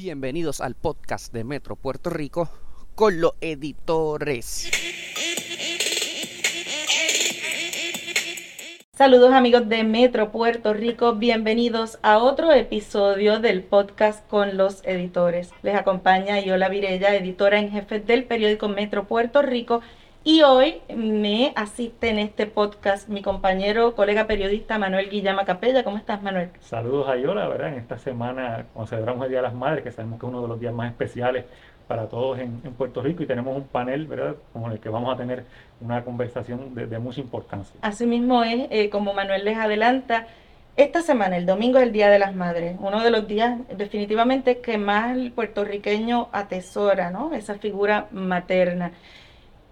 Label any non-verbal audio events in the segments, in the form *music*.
Bienvenidos al podcast de Metro Puerto Rico con los editores. Saludos amigos de Metro Puerto Rico, bienvenidos a otro episodio del podcast con los editores. Les acompaña Yola Virella, editora en jefe del periódico Metro Puerto Rico y hoy me asiste en este podcast mi compañero, colega periodista Manuel Guillama Capella. ¿Cómo estás, Manuel? Saludos a Yola, ¿verdad? En esta semana, cuando celebramos el Día de las Madres, que sabemos que es uno de los días más especiales para todos en, Puerto Rico, y tenemos un panel, ¿verdad? Con el que vamos a tener una conversación de, mucha importancia. Asimismo es, eh, como Manuel les adelanta, esta semana, el domingo es el Día de las Madres, uno de los días definitivamente que más el puertorriqueño atesora, ¿no? Esa figura materna.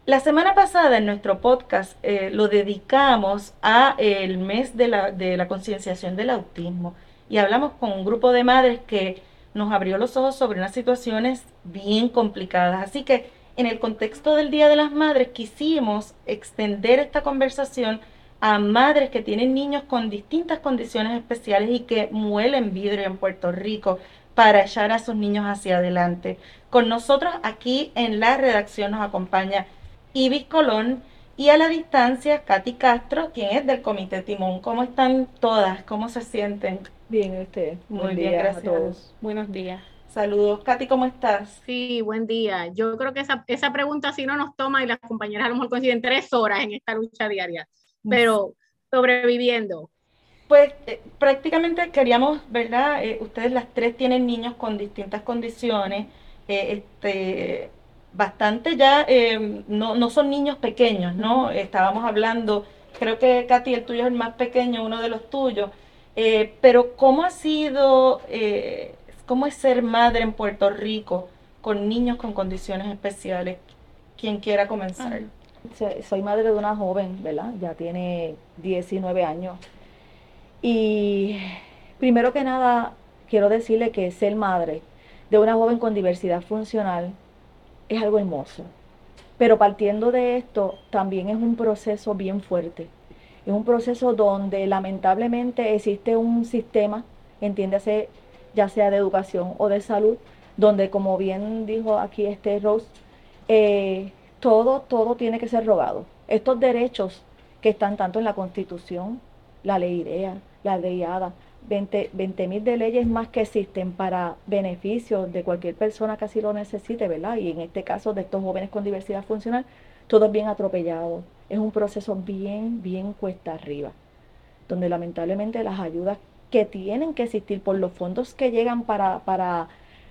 La semana pasada en nuestro podcast eh, lo dedicamos a el mes de la, de la concienciación del autismo y hablamos con un grupo de madres que nos abrió los ojos sobre unas situaciones bien complicadas. Así que en el contexto del Día de las Madres quisimos extender esta conversación a madres que tienen niños con distintas condiciones especiales y que muelen vidrio en Puerto Rico para echar a sus niños hacia adelante. Con nosotros aquí en la redacción nos acompaña Ibis Colón y a la distancia Katy Castro, quien es del Comité Timón. ¿Cómo están todas? ¿Cómo se sienten? Bien, usted. Muy bien, gracias. A todos. Buenos días. Saludos. Katy, ¿cómo estás? Sí, buen día. Yo creo que esa, esa pregunta sí no nos toma y las compañeras a lo mejor coinciden tres horas en esta lucha diaria, pero sobreviviendo. Pues eh, prácticamente queríamos, ¿verdad? Eh, ustedes las tres tienen niños con distintas condiciones. Eh, este, bastante ya, eh, no, no son niños pequeños, ¿no? Estábamos hablando, creo que Katy, el tuyo es el más pequeño, uno de los tuyos, eh, pero ¿cómo ha sido, eh, cómo es ser madre en Puerto Rico con niños con condiciones especiales? Quien quiera comenzar. Ah, soy madre de una joven, ¿verdad? Ya tiene 19 años. Y primero que nada, quiero decirle que ser madre de una joven con diversidad funcional es algo hermoso. Pero partiendo de esto, también es un proceso bien fuerte. Es un proceso donde lamentablemente existe un sistema, entiéndase, ya sea de educación o de salud, donde como bien dijo aquí este Rose, eh, todo, todo tiene que ser rogado. Estos derechos que están tanto en la Constitución, la ley IDEA, la ley ADA, 20 mil de leyes más que existen para beneficio de cualquier persona que así lo necesite, ¿verdad? Y en este caso de estos jóvenes con diversidad funcional, todo es bien atropellado. Es un proceso bien, bien cuesta arriba, donde lamentablemente las ayudas que tienen que existir por los fondos que llegan para, para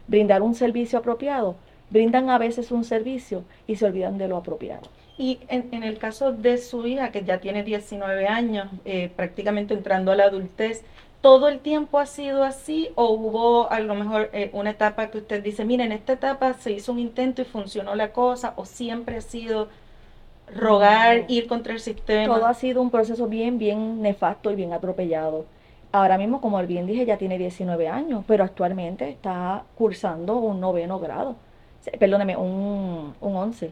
brindar un servicio apropiado, brindan a veces un servicio y se olvidan de lo apropiado. Y en, en el caso de su hija, que ya tiene 19 años, eh, prácticamente entrando a la adultez, todo el tiempo ha sido así o hubo a lo mejor eh, una etapa que usted dice, mire, en esta etapa se hizo un intento y funcionó la cosa o siempre ha sido rogar, ir contra el sistema? Todo ha sido un proceso bien, bien nefasto y bien atropellado. Ahora mismo, como bien dije, ya tiene 19 años, pero actualmente está cursando un noveno grado, perdóneme, un, un 11.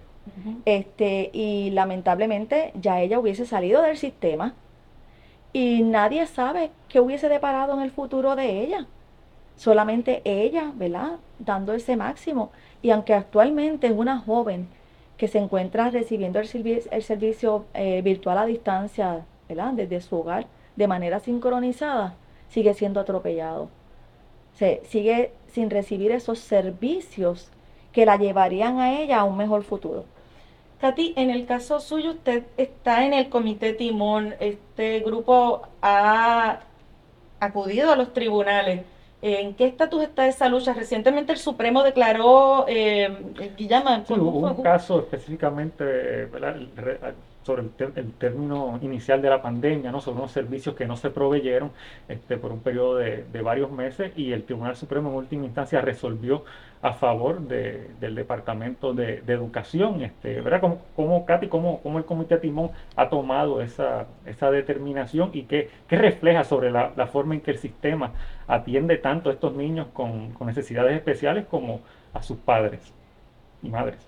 este, y lamentablemente ya ella hubiese salido del sistema y nadie sabe qué hubiese deparado en el futuro de ella. Solamente ella, ¿verdad? Dando ese máximo. Y aunque actualmente es una joven que se encuentra recibiendo el, servicio, eh, virtual a distancia, ¿verdad? Desde su hogar, de manera sincronizada, sigue siendo atropellado. Se, sigue sin recibir esos servicios que la llevarían a ella a un mejor futuro. Katy, en el caso suyo, usted está en el comité timón. Este grupo ha acudido a los tribunales. ¿En qué estatus está esa lucha? Recientemente el Supremo declaró, eh, Guillama, sí, hubo un caso específicamente sobre el, término inicial de la pandemia, ¿no? sobre unos servicios que no se proveyeron este, por un periodo de, varios meses y el Tribunal Supremo en última instancia resolvió a favor de, del Departamento de, Educación. Este, ¿verdad? ¿Cómo, Katy, cómo, el Comité Timón ha tomado esa, esa determinación y qué, refleja sobre la, la, forma en que el sistema atiende tanto a estos niños con, con necesidades especiales como a sus padres y madres?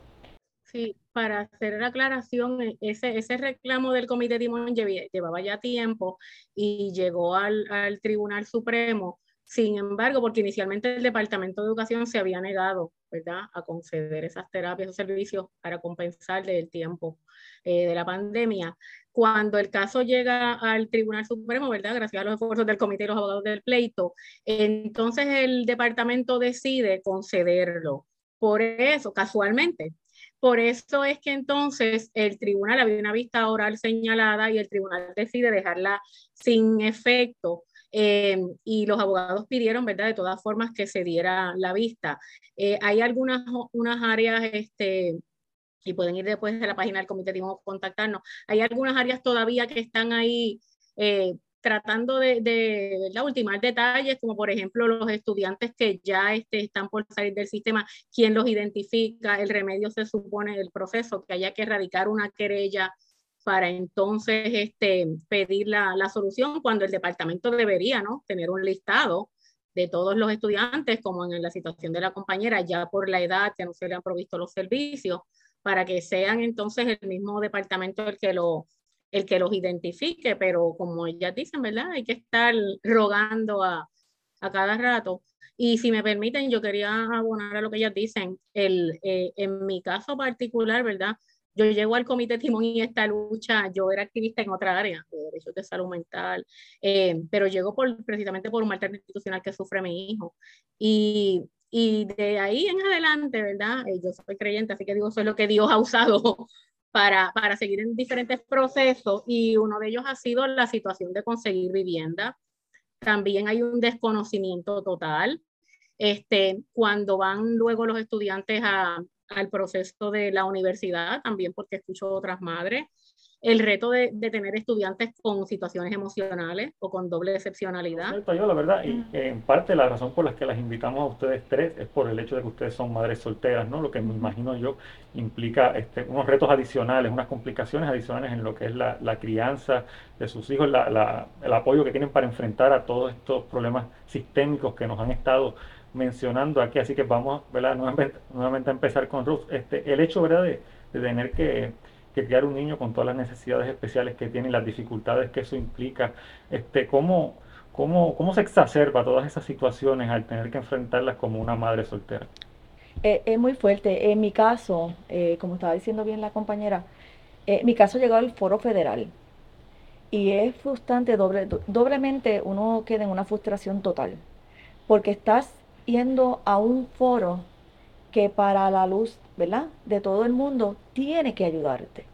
Sí, para hacer la aclaración, e, ese, ese reclamo del Comité Timón llevaba ya tiempo y llegó al, al Tribunal Supremo Sin embargo, porque inicialmente el Departamento de Educación se había negado, ¿verdad?, a conceder esas terapias o servicios para compensar el tiempo eh, de la pandemia. Cuando el caso llega al Tribunal Supremo, ¿verdad?, gracias a los esfuerzos del Comité de los Abogados del Pleito, entonces el departamento decide concederlo. Por eso, casualmente, por eso es que entonces el tribunal había una vista oral señalada y el tribunal decide dejarla sin efecto. Eh, y los abogados pidieron, ¿verdad? De todas formas que se diera la vista. Eh, hay algunas unas áreas, este, y pueden ir después de la página del comité, digamos, contactarnos. Hay algunas áreas todavía que están ahí eh, tratando de, de ultimar detalles, como por ejemplo los estudiantes que ya este, están por salir del sistema, quién los identifica, el remedio se supone, el proceso, que haya que erradicar una querella para entonces este, pedir la, la solución cuando el departamento debería ¿no? tener un listado de todos los estudiantes, como en la situación de la compañera, ya por la edad que no se le han provisto los servicios, para que sean entonces el mismo departamento el que lo el que los identifique, pero como ellas dicen, ¿verdad? Hay que estar rogando a, a cada rato. Y si me permiten, yo quería abonar a lo que ellas dicen. El, eh, en mi caso particular, ¿verdad? Yo llego al comité timón y esta lucha, yo era activista en otra área, de derechos de salud mental, eh, pero llego por, precisamente por un maltrato institucional que sufre mi hijo. Y, y de ahí en adelante, ¿verdad? Eh, yo soy creyente, así que digo, eso es lo que Dios ha usado para, para seguir en diferentes procesos y uno de ellos ha sido la situación de conseguir vivienda. También hay un desconocimiento total. Este, cuando van luego los estudiantes a, al proceso de la universidad, también porque escucho otras madres, el reto de, de, tener estudiantes con situaciones emocionales o con doble excepcionalidad. yo, la verdad, y en parte la razón por la que las invitamos a ustedes tres es por el hecho de que ustedes son madres solteras, ¿no? Lo que me imagino yo implica este, unos retos adicionales, unas complicaciones adicionales en lo que es la, la crianza de sus hijos, la, la, el apoyo que tienen para enfrentar a todos estos problemas sistémicos que nos han estado mencionando aquí. Así que vamos, ¿verdad? Nuevamente, nuevamente a empezar con Ruth. Este, el hecho, ¿verdad? de, de tener que que criar un niño con todas las necesidades especiales que tiene y las dificultades que eso implica, este, ¿cómo, cómo, cómo se exacerba todas esas situaciones al tener que enfrentarlas como una madre soltera? Eh, es muy fuerte. En mi caso, eh, como estaba diciendo bien la compañera, eh, mi caso llegó al foro federal y es frustrante, doble, doblemente uno queda en una frustración total, porque estás yendo a un foro que para la luz, ¿verdad? De todo el mundo tiene que ayudarte.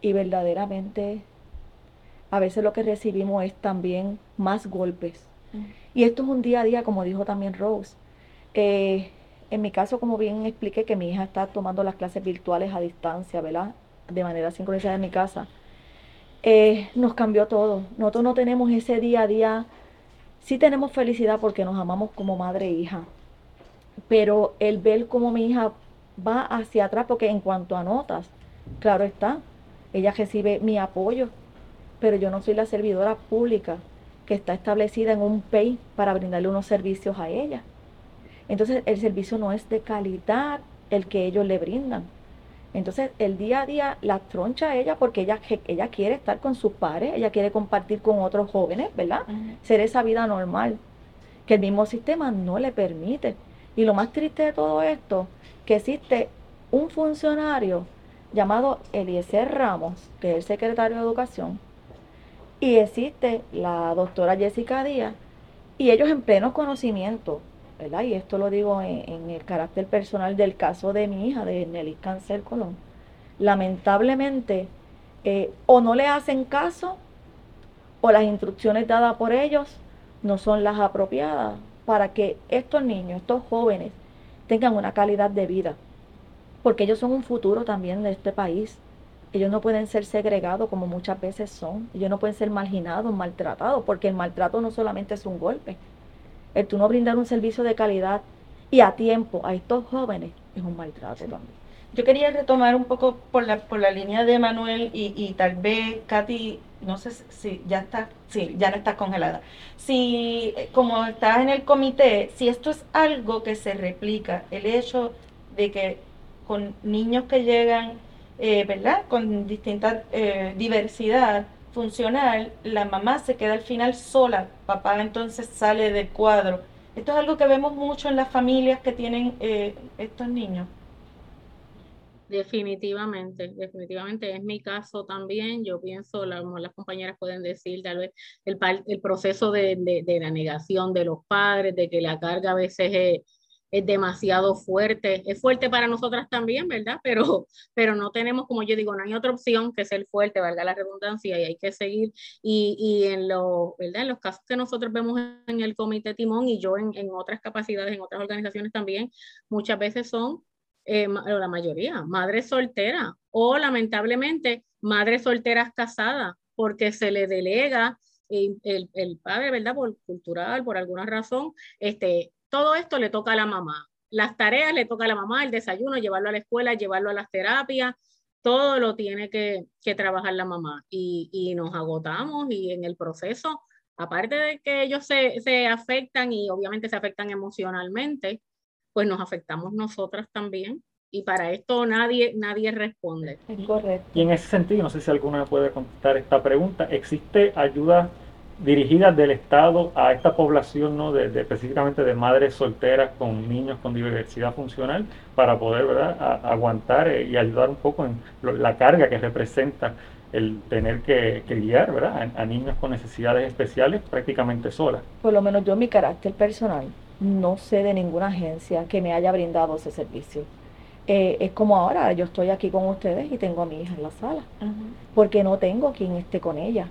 Y verdaderamente a veces lo que recibimos es también más golpes. Y esto es un día a día, como dijo también Rose. Eh, en mi caso, como bien expliqué, que mi hija está tomando las clases virtuales a distancia, ¿verdad? De manera sincronizada en mi casa. Eh, nos cambió todo. Nosotros no tenemos ese día a día. Sí tenemos felicidad porque nos amamos como madre e hija pero el ver cómo mi hija va hacia atrás, porque en cuanto a notas, claro está, ella recibe mi apoyo, pero yo no soy la servidora pública que está establecida en un PEI para brindarle unos servicios a ella. Entonces el servicio no es de calidad el que ellos le brindan. Entonces el día a día la troncha a ella porque ella, ella quiere estar con sus padres, ella quiere compartir con otros jóvenes, ¿verdad? Ser esa vida normal que el mismo sistema no le permite. Y lo más triste de todo esto, que existe un funcionario llamado Eliezer Ramos, que es el secretario de Educación, y existe la doctora Jessica Díaz, y ellos en pleno conocimiento, ¿verdad? Y esto lo digo en, el carácter personal del caso de mi hija, de Nelly Cáncer Colón, lamentablemente eh, o no le hacen caso o las instrucciones dadas por ellos no son las apropiadas para que estos niños, estos jóvenes, tengan una calidad de vida. Porque ellos son un futuro también de este país. Ellos no pueden ser segregados como muchas veces son. Ellos no pueden ser marginados, maltratados, porque el maltrato no solamente es un golpe. El tú no brindar un servicio de calidad y a tiempo a estos jóvenes es un maltrato también. Yo quería retomar un poco por la, por la línea de Manuel y, y tal vez, Katy, no sé si ya está, sí, ya no está congelada. Si, eh, como estás en el comité, si esto es algo que se replica, el hecho de que con niños que llegan, eh, ¿verdad? Con distinta eh, diversidad, funcional, la mamá se queda al final sola, papá entonces sale del cuadro. Esto es algo que vemos mucho en las familias que tienen eh, estos niños. Definitivamente, definitivamente es mi caso también. Yo pienso, las compañeras pueden decir tal vez el, el proceso de, de, la negación de los padres, de que la carga a veces es, es, demasiado fuerte. Es fuerte para nosotras también, ¿verdad? Pero, pero no tenemos, como yo digo, no hay otra opción que ser fuerte, valga la redundancia, y hay que seguir. Y, y en, lo, ¿verdad? en los casos que nosotros vemos en el Comité Timón y yo en, en otras capacidades, en otras organizaciones también, muchas veces son eh, la mayoría, madres solteras o lamentablemente madres solteras casadas, porque se le delega el, el, padre, ¿verdad? Por cultural, por alguna razón, este, todo esto le toca a la mamá. Las tareas le toca a la mamá, el desayuno, llevarlo a la escuela, llevarlo a las terapias, todo lo tiene que, que trabajar la mamá. Y, y, nos agotamos y en el proceso, aparte de que ellos se, se afectan y obviamente se afectan emocionalmente, pues nos afectamos nosotras también y para esto nadie, nadie responde. Correcto. Y en ese sentido, no sé si alguna puede contestar esta pregunta, ¿existe ayuda dirigida del Estado a esta población, ¿no? de, específicamente de madres solteras con niños con diversidad funcional, para poder ¿verdad? aguantar eh, y ayudar un poco en la carga que representa el tener que, guiar ¿verdad? A, a, niños con necesidades especiales prácticamente sola? Por lo menos yo, mi carácter personal, no sé de ninguna agencia que me haya brindado ese servicio. Eh, es como ahora, yo estoy aquí con ustedes y tengo a mi hija en la sala, porque no tengo quien esté con ella.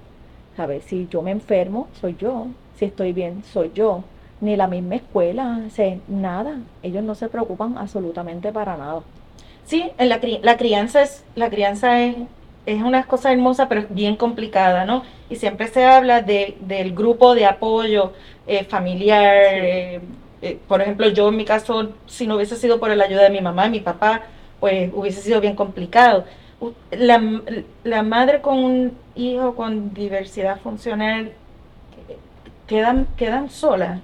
¿Sabes? Si yo me enfermo, soy yo. Si estoy bien, soy yo. Ni la misma escuela, sé, nada. Ellos no se preocupan absolutamente para nada. Sí, en la, la crianza es, la crianza es, es una cosa hermosa, pero es bien complicada, ¿no? Y siempre se habla de, del grupo de apoyo eh, familiar, eh, eh, por ejemplo, yo en mi caso, si no hubiese sido por la ayuda de mi mamá y mi papá, pues hubiese sido bien complicado. La, madre con un hijo con diversidad funcional quedan, quedan solas.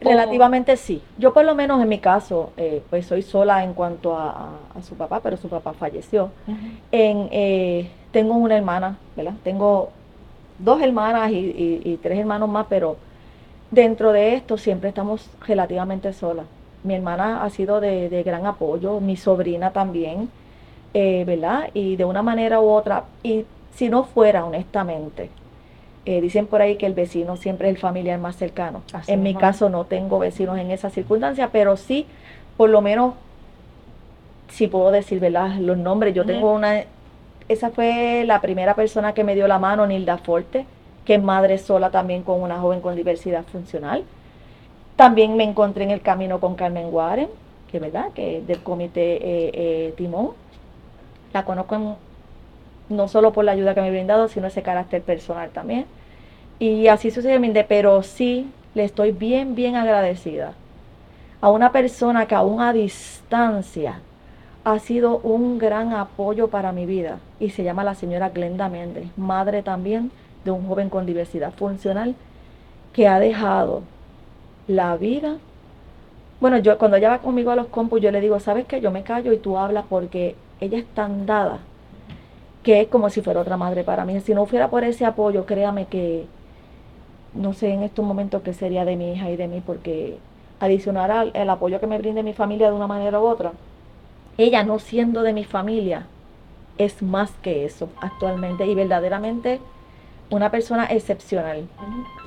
Relativamente sí. Yo por lo menos en mi caso, eh, pues soy sola en cuanto a, su papá, pero su papá falleció. en, eh, tengo una hermana, ¿verdad? Tengo dos hermanas y tres hermanos más, pero Dentro de esto siempre estamos relativamente solas. Mi hermana ha sido de, gran apoyo, mi sobrina también, eh, ¿verdad? Y de una manera u otra, y si no fuera honestamente, eh, dicen por ahí que el vecino siempre es el familiar más cercano. en mi caso no tengo vecinos en esa circunstancia, pero sí, por lo menos, si puedo decir, ¿verdad? Los nombres, yo tengo una, esa fue la primera persona que me dio la mano, Nilda Forte que es madre sola también con una joven con diversidad funcional. También me encontré en el camino con Carmen Warren, que verdad, que es del comité eh, eh, Timón. La conozco no solo por la ayuda que me ha brindado, sino ese carácter personal también. Y así sucesivamente, pero sí le estoy bien, bien agradecida a una persona que aún a distancia ha sido un gran apoyo para mi vida y se llama la señora Glenda Méndez, madre también de un joven con diversidad funcional que ha dejado la vida. Bueno, yo cuando ella va conmigo a los compus, yo le digo, ¿sabes qué? Yo me callo y tú hablas porque ella es tan dada que es como si fuera otra madre para mí. Si no fuera por ese apoyo, créame que no sé en estos momentos qué sería de mi hija y de mí, porque adicionar al el apoyo que me brinde mi familia de una manera u otra, ella no siendo de mi familia, es más que eso actualmente y verdaderamente una persona excepcional.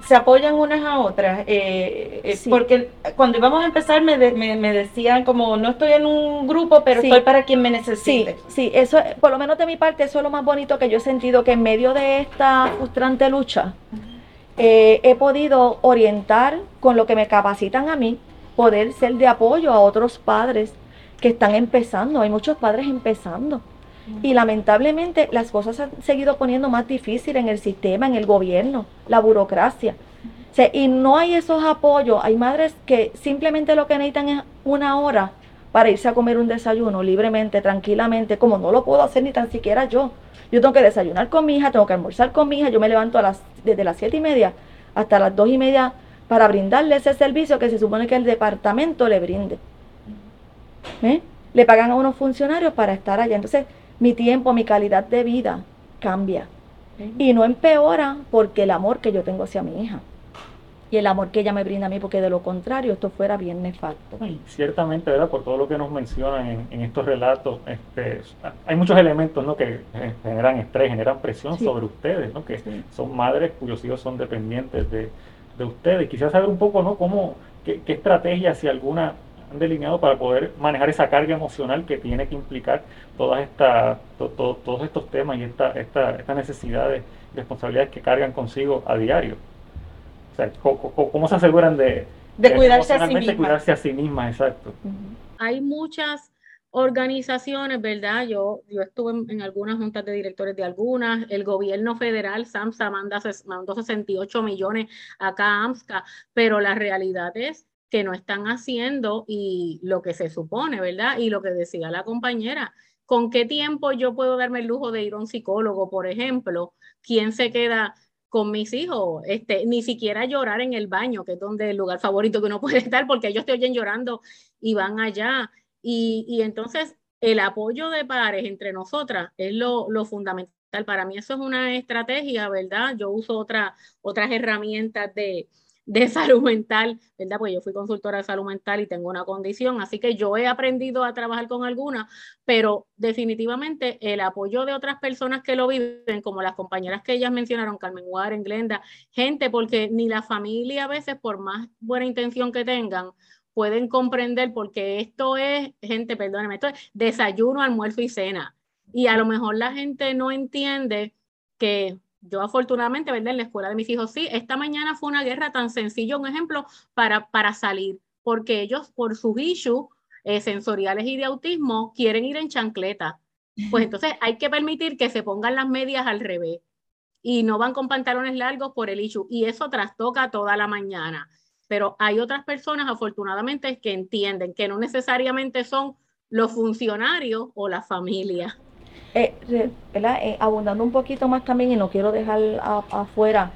Se apoyan unas a otras, eh, eh, porque cuando íbamos a empezar me, me, decían como no estoy en un grupo, pero estoy para quien me necesite. Sí, eso, por lo menos de mi parte, eso es lo más bonito que yo he sentido, que en medio de esta frustrante lucha eh, he podido orientar con lo que me capacitan a mí, poder ser de apoyo a otros padres que están empezando. Hay muchos padres empezando y lamentablemente las cosas han seguido poniendo más difícil en el sistema, en el gobierno, la burocracia. y no hay esos apoyos. Hay madres que simplemente lo que necesitan es una hora para irse a comer un desayuno libremente, tranquilamente, como no lo puedo hacer ni tan siquiera yo. Yo tengo que desayunar con mi hija, tengo que almorzar con mi hija, yo me levanto a las, desde las siete y media hasta las dos y media para brindarle ese servicio que se supone que el departamento le brinde. ¿Eh? Le pagan a unos funcionarios para estar allá. Entonces, mi tiempo, mi calidad de vida cambia. Y no empeora porque el amor que yo tengo hacia mi hija y el amor que ella me brinda a mí, porque de lo contrario esto fuera bien nefasto. ciertamente, ¿verdad? Por todo lo que nos mencionan en, estos relatos, este, hay muchos elementos ¿no? que generan estrés, generan presión sobre ustedes, ¿no? que son madres cuyos hijos son dependientes de, de ustedes. Quisiera saber un poco, ¿no? ¿Cómo, qué, qué estrategias, si alguna, han delineado para poder manejar esa carga emocional que tiene que implicar todas estas, todos estos temas y esta, esta, estas necesidades y responsabilidades que cargan consigo a diario. O sea, ¿cómo, se aseguran de, de, cuidarse, a sí mismas. cuidarse a sí mismas? Exacto. Hay muchas organizaciones, ¿verdad? Yo, yo estuve en, algunas juntas de directores de algunas, el gobierno federal, SAMSA, manda, mandó 68 millones acá a AMSCA, pero la realidad es que no están haciendo y lo que se supone, ¿verdad? Y lo que decía la compañera, ¿con qué tiempo yo puedo darme el lujo de ir a un psicólogo, por ejemplo? ¿Quién se queda con mis hijos? Este, ni siquiera llorar en el baño, que es donde el lugar favorito que uno *laughs* puede estar, porque ellos te oyen llorando y van allá. Y, y entonces el apoyo de pares entre nosotras es lo, lo fundamental. Para mí eso es una estrategia, ¿verdad? Yo uso otra, otras herramientas de, de salud mental, ¿verdad? Pues yo fui consultora de salud mental y tengo una condición, así que yo he aprendido a trabajar con alguna, pero definitivamente el apoyo de otras personas que lo viven, como las compañeras que ellas mencionaron, Carmen Warren, Glenda, gente, porque ni la familia a veces, por más buena intención que tengan, pueden comprender porque esto es, gente, perdónenme, esto es desayuno, almuerzo y cena. Y a lo mejor la gente no entiende que yo afortunadamente, ¿verdad? En la escuela de mis hijos, sí, esta mañana fue una guerra tan sencilla, un ejemplo para, para salir, porque ellos por sus issues eh, sensoriales y de autismo quieren ir en chancleta. Pues *laughs* entonces hay que permitir que se pongan las medias al revés y no van con pantalones largos por el issue y eso trastoca toda la mañana. Pero hay otras personas afortunadamente que entienden que no necesariamente son los funcionarios o la familia. Eh, eh, abundando un poquito más también, y no quiero dejar afuera,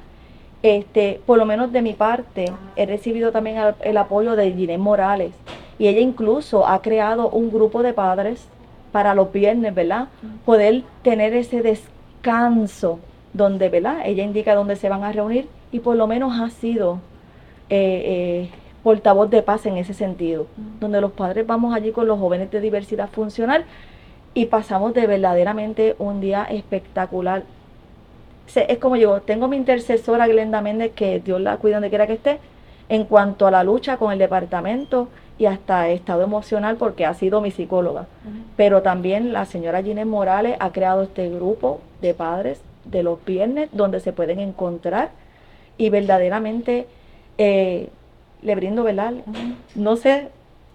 este, por lo menos de mi parte, he recibido también el, apoyo de Ginés Morales. Y ella incluso ha creado un grupo de padres para los viernes, ¿verdad? Poder tener ese descanso donde, ¿verdad? Ella indica dónde se van a reunir y por lo menos ha sido eh, portavoz de paz en ese sentido, donde los padres vamos allí con los jóvenes de diversidad funcional y pasamos de verdaderamente un día espectacular. Es como yo, tengo mi intercesora Glenda Méndez, que Dios la cuida donde quiera que esté, en cuanto a la lucha con el departamento y hasta estado emocional, porque ha sido mi psicóloga. Pero también la señora Ginés Morales ha creado este grupo de padres de los viernes donde se pueden encontrar y verdaderamente eh, le brindo, ¿verdad? No sé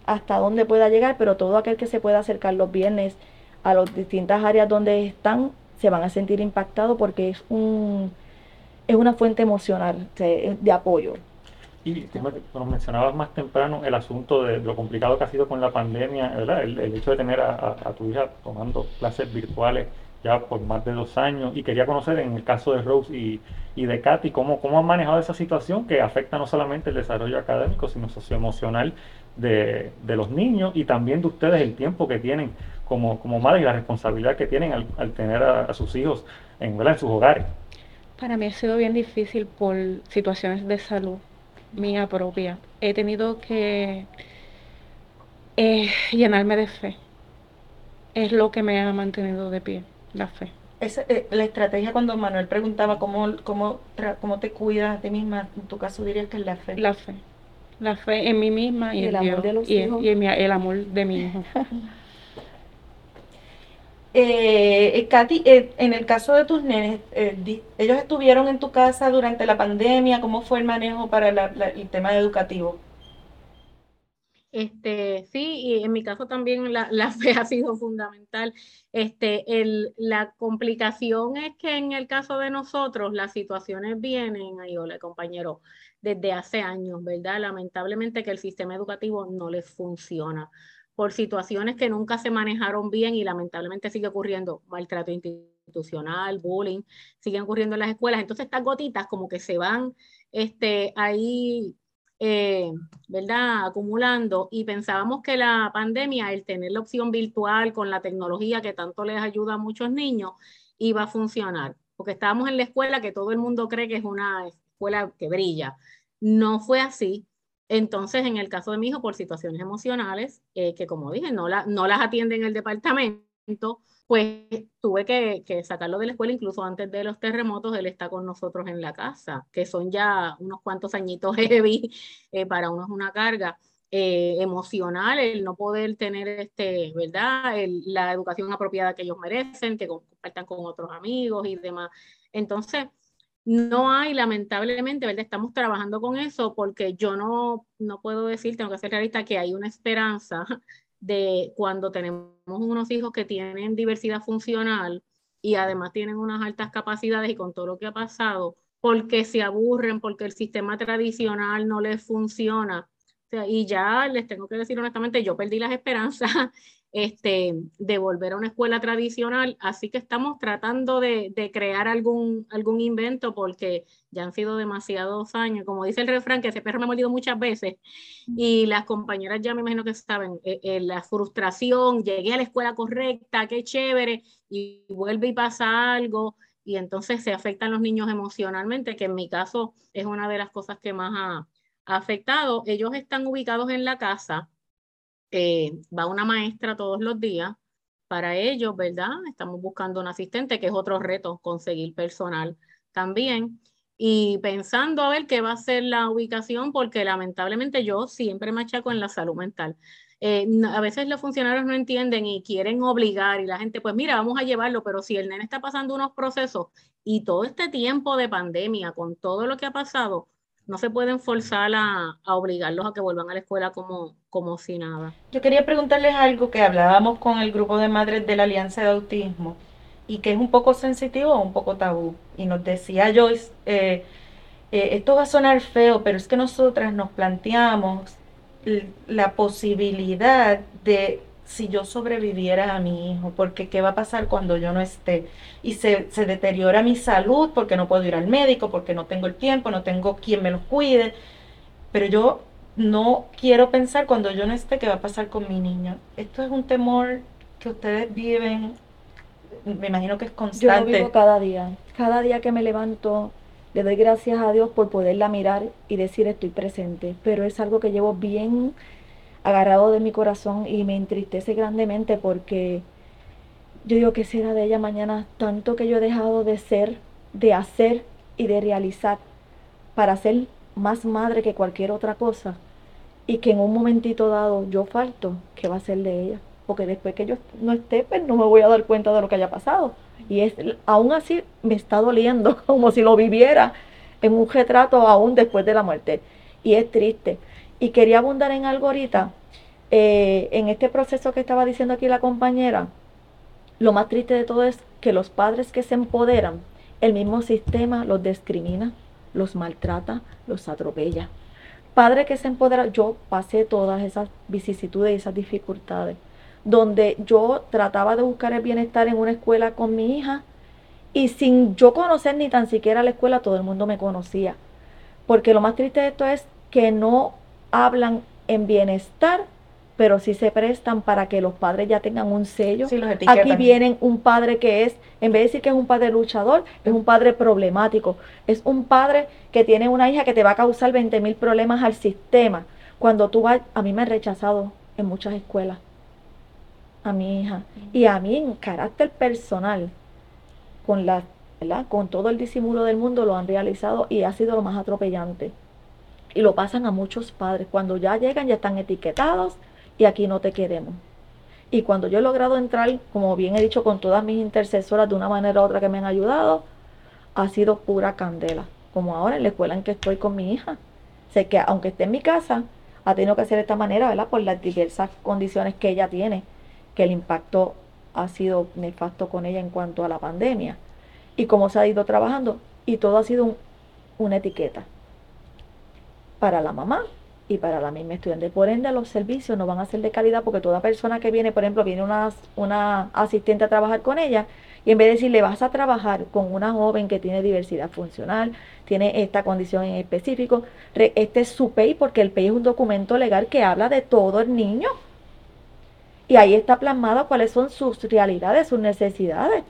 hasta dónde pueda llegar, pero todo aquel que se pueda acercar los viernes a las distintas áreas donde están se van a sentir impactados porque es un es una fuente emocional de, apoyo. Y nos mencionabas más temprano el asunto de lo complicado que ha sido con la pandemia, ¿verdad? El, hecho de tener a, tu hija tomando clases virtuales ya por más de dos años y quería conocer en el caso de Rose y, y de Katy cómo, cómo han manejado esa situación que afecta no solamente el desarrollo académico, sino socioemocional de, de los niños y también de ustedes el tiempo que tienen como, como madres y la responsabilidad que tienen al, tener a, sus hijos en, en sus hogares. Para mí ha sido bien difícil por situaciones de salud mía propia. He tenido que eh, llenarme de fe. Es lo que me ha mantenido de pie, la fe. Esa, eh, la estrategia cuando Manuel preguntaba cómo, cómo, cómo te cuidas de ti misma, en tu caso dirías que es la fe. La fe. La fe en mí misma y, el amor de los y, y el amor de mi hijo. *laughs* Eh, eh, Katy, eh, en el caso de tus nenes, eh, ¿ellos estuvieron en tu casa durante la pandemia? ¿Cómo fue el manejo para el tema educativo? Este, sí, y en mi caso también la, fe ha sido fundamental. Este, el, la complicación es que en el caso de nosotros las situaciones vienen, ahí hola compañero, desde hace años, ¿verdad? Lamentablemente que el sistema educativo no les funciona por situaciones que nunca se manejaron bien y lamentablemente sigue ocurriendo maltrato institucional, bullying, siguen ocurriendo en las escuelas. Entonces estas gotitas como que se van este, ahí, eh, ¿verdad? Acumulando y pensábamos que la pandemia, el tener la opción virtual con la tecnología que tanto les ayuda a muchos niños, iba a funcionar. porque estábamos en la escuela que todo el mundo cree que es una escuela que brilla. No fue así. Entonces, en el caso de mi hijo, por situaciones emocionales, eh, que como dije, no, la, no las atiende en el departamento, pues tuve que, sacarlo de la escuela incluso antes de los terremotos, él está con nosotros en la casa, que son ya unos cuantos añitos *laughs* heavy, eh, para uno es una carga. Eh, emocional, el no poder tener este, ¿verdad? la educación apropiada que ellos merecen, que compartan con otros amigos y demás. Entonces, no hay, lamentablemente, ¿verdad? Estamos trabajando con eso porque yo no, no puedo decir, tengo que ser realista, que hay una esperanza de cuando tenemos unos hijos que tienen diversidad funcional y además tienen unas altas capacidades y con todo lo que ha pasado, porque se aburren, porque el sistema tradicional no les funciona. Y ya les tengo que decir honestamente, yo perdí las esperanzas *laughs* este, de volver a una escuela tradicional, así que estamos tratando de, crear algún, algún invento porque ya han sido demasiados años, como dice el refrán, que ese perro me ha molido muchas veces y las compañeras ya me imagino que saben, eh, eh, la frustración, llegué a la escuela correcta, qué chévere, y vuelve y pasa algo y entonces se afectan los niños emocionalmente, que en mi caso es una de las cosas que más ha afectado. Ellos están ubicados en la casa eh, va una maestra todos los días. Para ellos, ¿verdad? Estamos buscando un asistente, que es otro reto, conseguir personal también. Y pensando a ver qué va a ser la ubicación, porque lamentablemente yo siempre me achaco en la salud mental. Eh, a veces los funcionarios no entienden y quieren obligar y la gente, pues mira, vamos a llevarlo, pero si el nene está pasando unos procesos y todo este tiempo de pandemia, con todo lo que ha pasado, no se pueden forzar a, obligarlos a que vuelvan a la escuela como, como si nada. Yo quería preguntarles algo que hablábamos con el grupo de madres de la Alianza de Autismo y que es un poco sensitivo un poco tabú. Y nos decía Joyce, eh, eh, esto va a sonar feo, pero es que nosotras nos planteamos la posibilidad de si yo sobreviviera a mi hijo, porque qué va a pasar cuando yo no esté. Y se, se, deteriora mi salud porque no puedo ir al médico, porque no tengo el tiempo, no tengo quien me los cuide. Pero yo no quiero pensar cuando yo no esté qué va a pasar con mi niño. Esto es un temor que ustedes viven, me imagino que es constante. Yo lo vivo cada día. Cada día que me levanto, le doy gracias a Dios por poderla mirar y decir estoy presente. Pero es algo que llevo bien agarrado de mi corazón y me entristece grandemente porque yo digo que será de ella mañana tanto que yo he dejado de ser, de hacer y de realizar para ser más madre que cualquier otra cosa y que en un momentito dado yo falto, ¿qué va a ser de ella? Porque después que yo no esté, pues no me voy a dar cuenta de lo que haya pasado. Y es, aún así me está doliendo, *laughs* como si lo viviera en un retrato aún después de la muerte. Y es triste. Y quería abundar en algo ahorita, eh, en este proceso que estaba diciendo aquí la compañera, lo más triste de todo es que los padres que se empoderan, el mismo sistema los discrimina, los maltrata, los atropella. Padre que se empodera, yo pasé todas esas vicisitudes y esas dificultades, donde yo trataba de buscar el bienestar en una escuela con mi hija y sin yo conocer ni tan siquiera la escuela, todo el mundo me conocía. Porque lo más triste de esto es que no hablan en bienestar, pero sí se prestan para que los padres ya tengan un sello. Aquí vienen un padre que es, en vez de decir que es un padre luchador, es un padre problemático. Es un padre que tiene una hija que te va a causar 20 mil problemas al sistema. Cuando tú vas, a mí me han rechazado en muchas escuelas, a mi hija. Y a mí en carácter personal, con la con todo el disimulo del mundo lo han realizado y ha sido lo más atropellante. Y lo pasan a muchos padres. Cuando ya llegan ya están etiquetados y aquí no te queremos. Y cuando yo he logrado entrar, como bien he dicho, con todas mis intercesoras de una manera u otra que me han ayudado, ha sido pura candela. Como ahora en la escuela en que estoy con mi hija. Sé que aunque esté en mi casa, ha tenido que ser de esta manera, ¿verdad? Por las diversas condiciones que ella tiene, que el impacto ha sido nefasto con ella en cuanto a la pandemia. Y cómo se ha ido trabajando. Y todo ha sido una etiqueta para la mamá y para la misma estudiante. Por ende, los servicios no van a ser de calidad porque toda persona que viene, por ejemplo, viene una, una asistente a trabajar con ella y en vez de decirle vas a trabajar con una joven que tiene diversidad funcional, tiene esta condición en específico, este es su PEI porque el PEI es un documento legal que habla de todo el niño. Y ahí está plasmado cuáles son sus realidades, sus necesidades.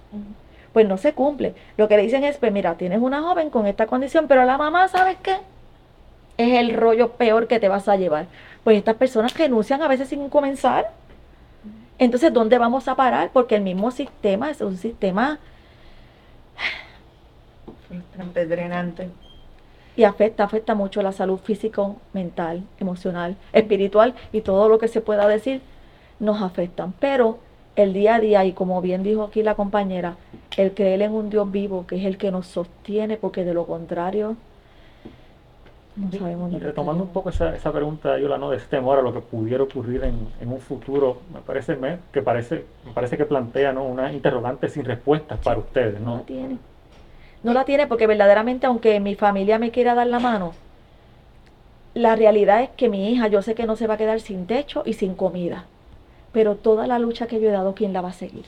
pues no se cumple. Lo que le dicen es, pues mira, tienes una joven con esta condición, pero la mamá, ¿sabes qué? Es el rollo peor que te vas a llevar. Pues estas personas renuncian a veces sin comenzar. Entonces, ¿dónde vamos a parar? Porque el mismo sistema es un sistema drenante. Y afecta, afecta mucho la salud físico, mental, emocional, espiritual y todo lo que se pueda decir nos afectan. Pero el día a día, y como bien dijo aquí la compañera, el creer en un Dios vivo, que es el que nos sostiene, porque de lo contrario, no sabemos. Y retomando un poco esa, esa pregunta, Yola, ¿no? de este temor a lo que pudiera ocurrir en, en un futuro, me parece que parece, me parece que plantea ¿no? una interrogante sin respuestas para ustedes. ¿no? no la tiene. No la tiene porque verdaderamente, aunque mi familia me quiera dar la mano, la realidad es que mi hija, yo sé que no se va a quedar sin techo y sin comida pero toda la lucha que yo he dado, ¿quién la va a seguir?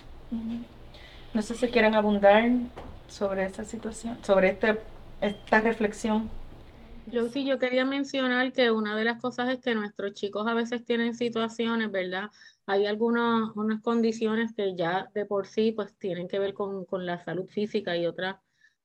No sé si quieren abundar sobre esta situación, sobre este, esta reflexión. Yo sí, yo quería mencionar que una de las cosas es que nuestros chicos a veces tienen situaciones, ¿verdad? Hay algunas unas condiciones que ya de por sí pues tienen que ver con, con la salud física y otras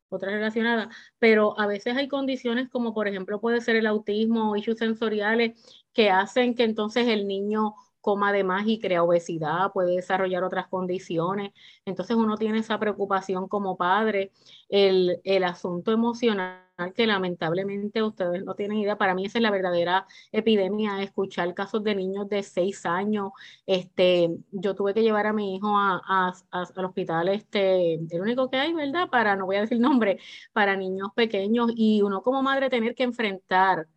otras relacionadas, pero a veces hay condiciones como por ejemplo puede ser el autismo o issues sensoriales que hacen que entonces el niño coma de más y crea obesidad, puede desarrollar otras condiciones. Entonces uno tiene esa preocupación como padre. El, el asunto emocional que lamentablemente ustedes no tienen idea, para mí esa es la verdadera epidemia, escuchar casos de niños de seis años. Este, yo tuve que llevar a mi hijo a, al hospital, este, el único que hay, ¿verdad? Para, no voy a decir nombre, para niños pequeños y uno como madre tener que enfrentar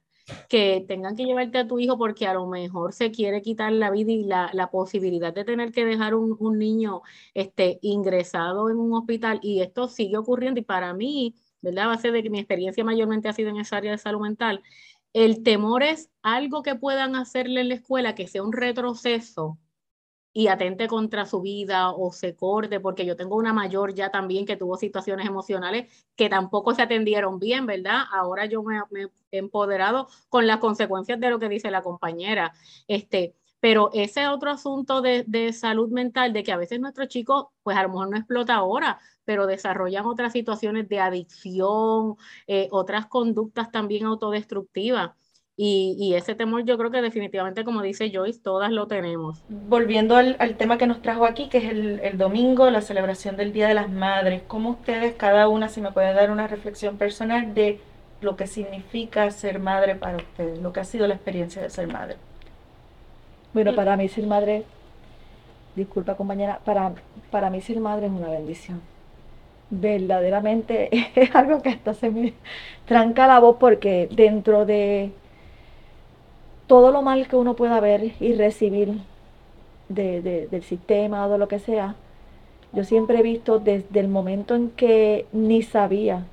que tengan que llevarte a tu hijo porque a lo mejor se quiere quitar la vida y la, la posibilidad de tener que dejar un, un, niño este, ingresado en un hospital y esto sigue ocurriendo y para mí, ¿verdad? A base de que mi experiencia mayormente ha sido en esa área de salud mental, el temor es algo que puedan hacerle en la escuela que sea un retroceso y atente contra su vida o se corte, porque yo tengo una mayor ya también que tuvo situaciones emocionales que tampoco se atendieron bien, ¿verdad? Ahora yo me, he empoderado con las consecuencias de lo que dice la compañera. Este, pero ese otro asunto de, de, salud mental, de que a veces nuestros chicos, pues a lo mejor no explota ahora, pero desarrollan otras situaciones de adicción, eh, otras conductas también autodestructivas. Y, ese temor yo creo que definitivamente, como dice Joyce, todas lo tenemos. Volviendo al, tema que nos trajo aquí, que es el, domingo, la celebración del Día de las Madres, ¿cómo ustedes, cada una, si me pueden dar una reflexión personal de lo que significa ser madre para ustedes, lo que ha sido la experiencia de ser madre? Bueno, para mí ser madre, disculpa compañera, para, para mí ser madre es una bendición. Verdaderamente *laughs* es algo que hasta se me tranca la voz porque dentro de todo lo mal que uno pueda ver y recibir del sistema o de lo que sea, yo siempre he visto desde el momento en que ni sabía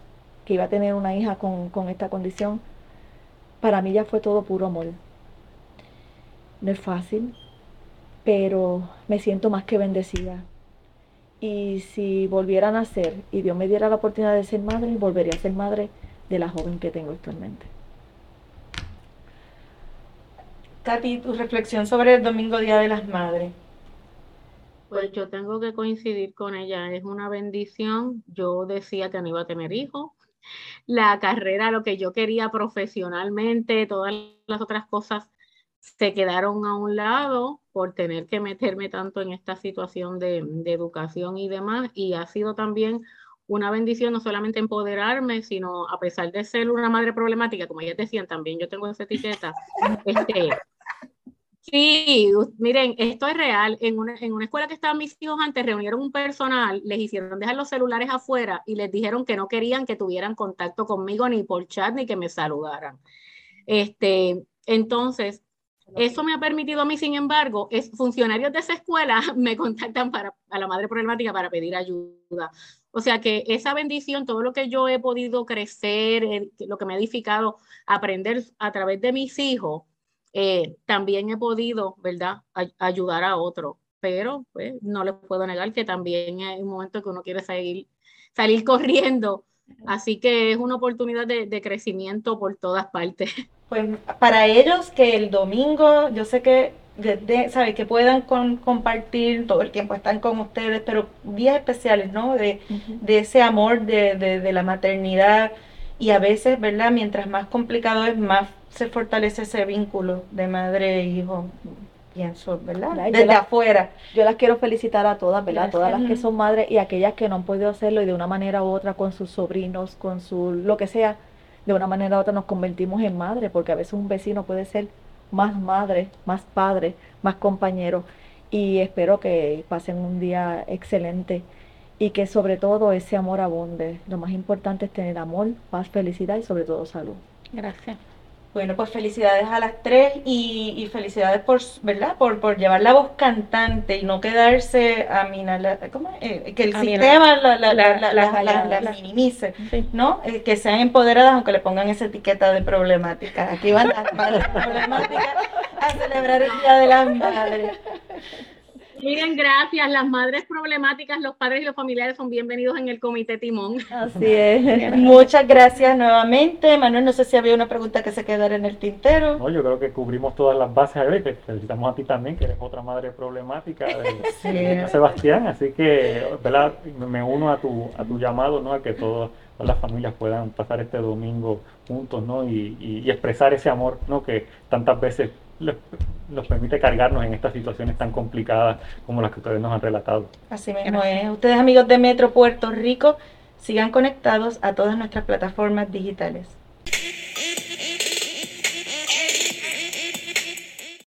que iba a tener una hija con, con esta condición, para mí ya fue todo puro amor. No es fácil, pero me siento más que bendecida. Y si volviera a nacer y Dios me diera la oportunidad de ser madre, volvería a ser madre de la joven que tengo actualmente. Tati, tu reflexión sobre el domingo Día de las Madres. Pues yo tengo que coincidir con ella, es una bendición. Yo decía que no iba a tener hijos. La carrera, lo que yo quería profesionalmente, todas las otras cosas se quedaron a un lado por tener que meterme tanto en esta situación de, de educación y demás. Y ha sido también una bendición no solamente empoderarme, sino a pesar de ser una madre problemática, como ellas decían, también yo tengo esa etiqueta, este, Sí, miren, esto es real. En una, en una escuela que estaban mis hijos antes, reunieron un personal, les hicieron dejar los celulares afuera y les dijeron que no querían que tuvieran contacto conmigo ni por chat ni que me saludaran. Este, entonces, eso me ha permitido a mí, sin embargo, es, funcionarios de esa escuela *laughs* me contactan para, a la madre problemática para pedir ayuda. O sea que esa bendición, todo lo que yo he podido crecer, lo que me ha edificado, aprender a través de mis hijos, eh, también he podido, ¿verdad?, ayudar a otros, pero pues, no les puedo negar que también hay un momento que uno quiere salir, salir corriendo, así que es una oportunidad de, de crecimiento por todas partes. *laughs* Pues para ellos que el domingo, yo sé que ¿sabes? Que puedan con- compartir todo el tiempo, están con ustedes, pero días especiales, ¿no? De, Ujú. de ese amor de, de, de la maternidad y a veces, ¿verdad? Mientras más complicado es, más se fortalece ese vínculo de madre e hijo, pienso, ¿verdad? Yo Desde la- afuera. Yo las quiero felicitar a todas, ¿verdad? Todas las que son madres y aquellas que no han podido hacerlo y de una manera u otra con sus sobrinos, con su lo que sea, de una manera u otra nos convertimos en madre, porque a veces un vecino puede ser más madre, más padre, más compañero. Y espero que pasen un día excelente y que sobre todo ese amor abunde. Lo más importante es tener amor, paz, felicidad y sobre todo salud. Gracias. Bueno, pues felicidades a las tres y, y felicidades por, ¿verdad? Por, por llevar la voz cantante y no quedarse a mina, la- ¿cómo es? Eh, que el A minar. sistema la, la, la, La- la, las minimice, Sí. ¿no? Eh, que sean empoderadas aunque le pongan esa etiqueta de problemática. Aquí van las madres *laughs* problemáticas a celebrar el Día de las Madres. Miren, gracias. Las madres problemáticas, los padres y los familiares son bienvenidos en el comité Timón. Así es. Muchas gracias nuevamente. Manuel, no sé si había una pregunta que se quedara en el tintero. No, yo creo que cubrimos todas las bases ahí. Te felicitamos a ti también, que eres otra madre problemática de, *laughs* Sí. de Sebastián. Así que, ¿verdad? Me uno a tu, a tu llamado, ¿no? A que todas las familias puedan pasar este domingo juntos, ¿no? Y, y- y expresar ese amor, ¿no? Que tantas veces nos permite cargarnos en estas situaciones tan complicadas como las que ustedes nos han relatado. Así mismo es. Ustedes amigos de Metro Puerto Rico, sigan conectados a todas nuestras plataformas digitales.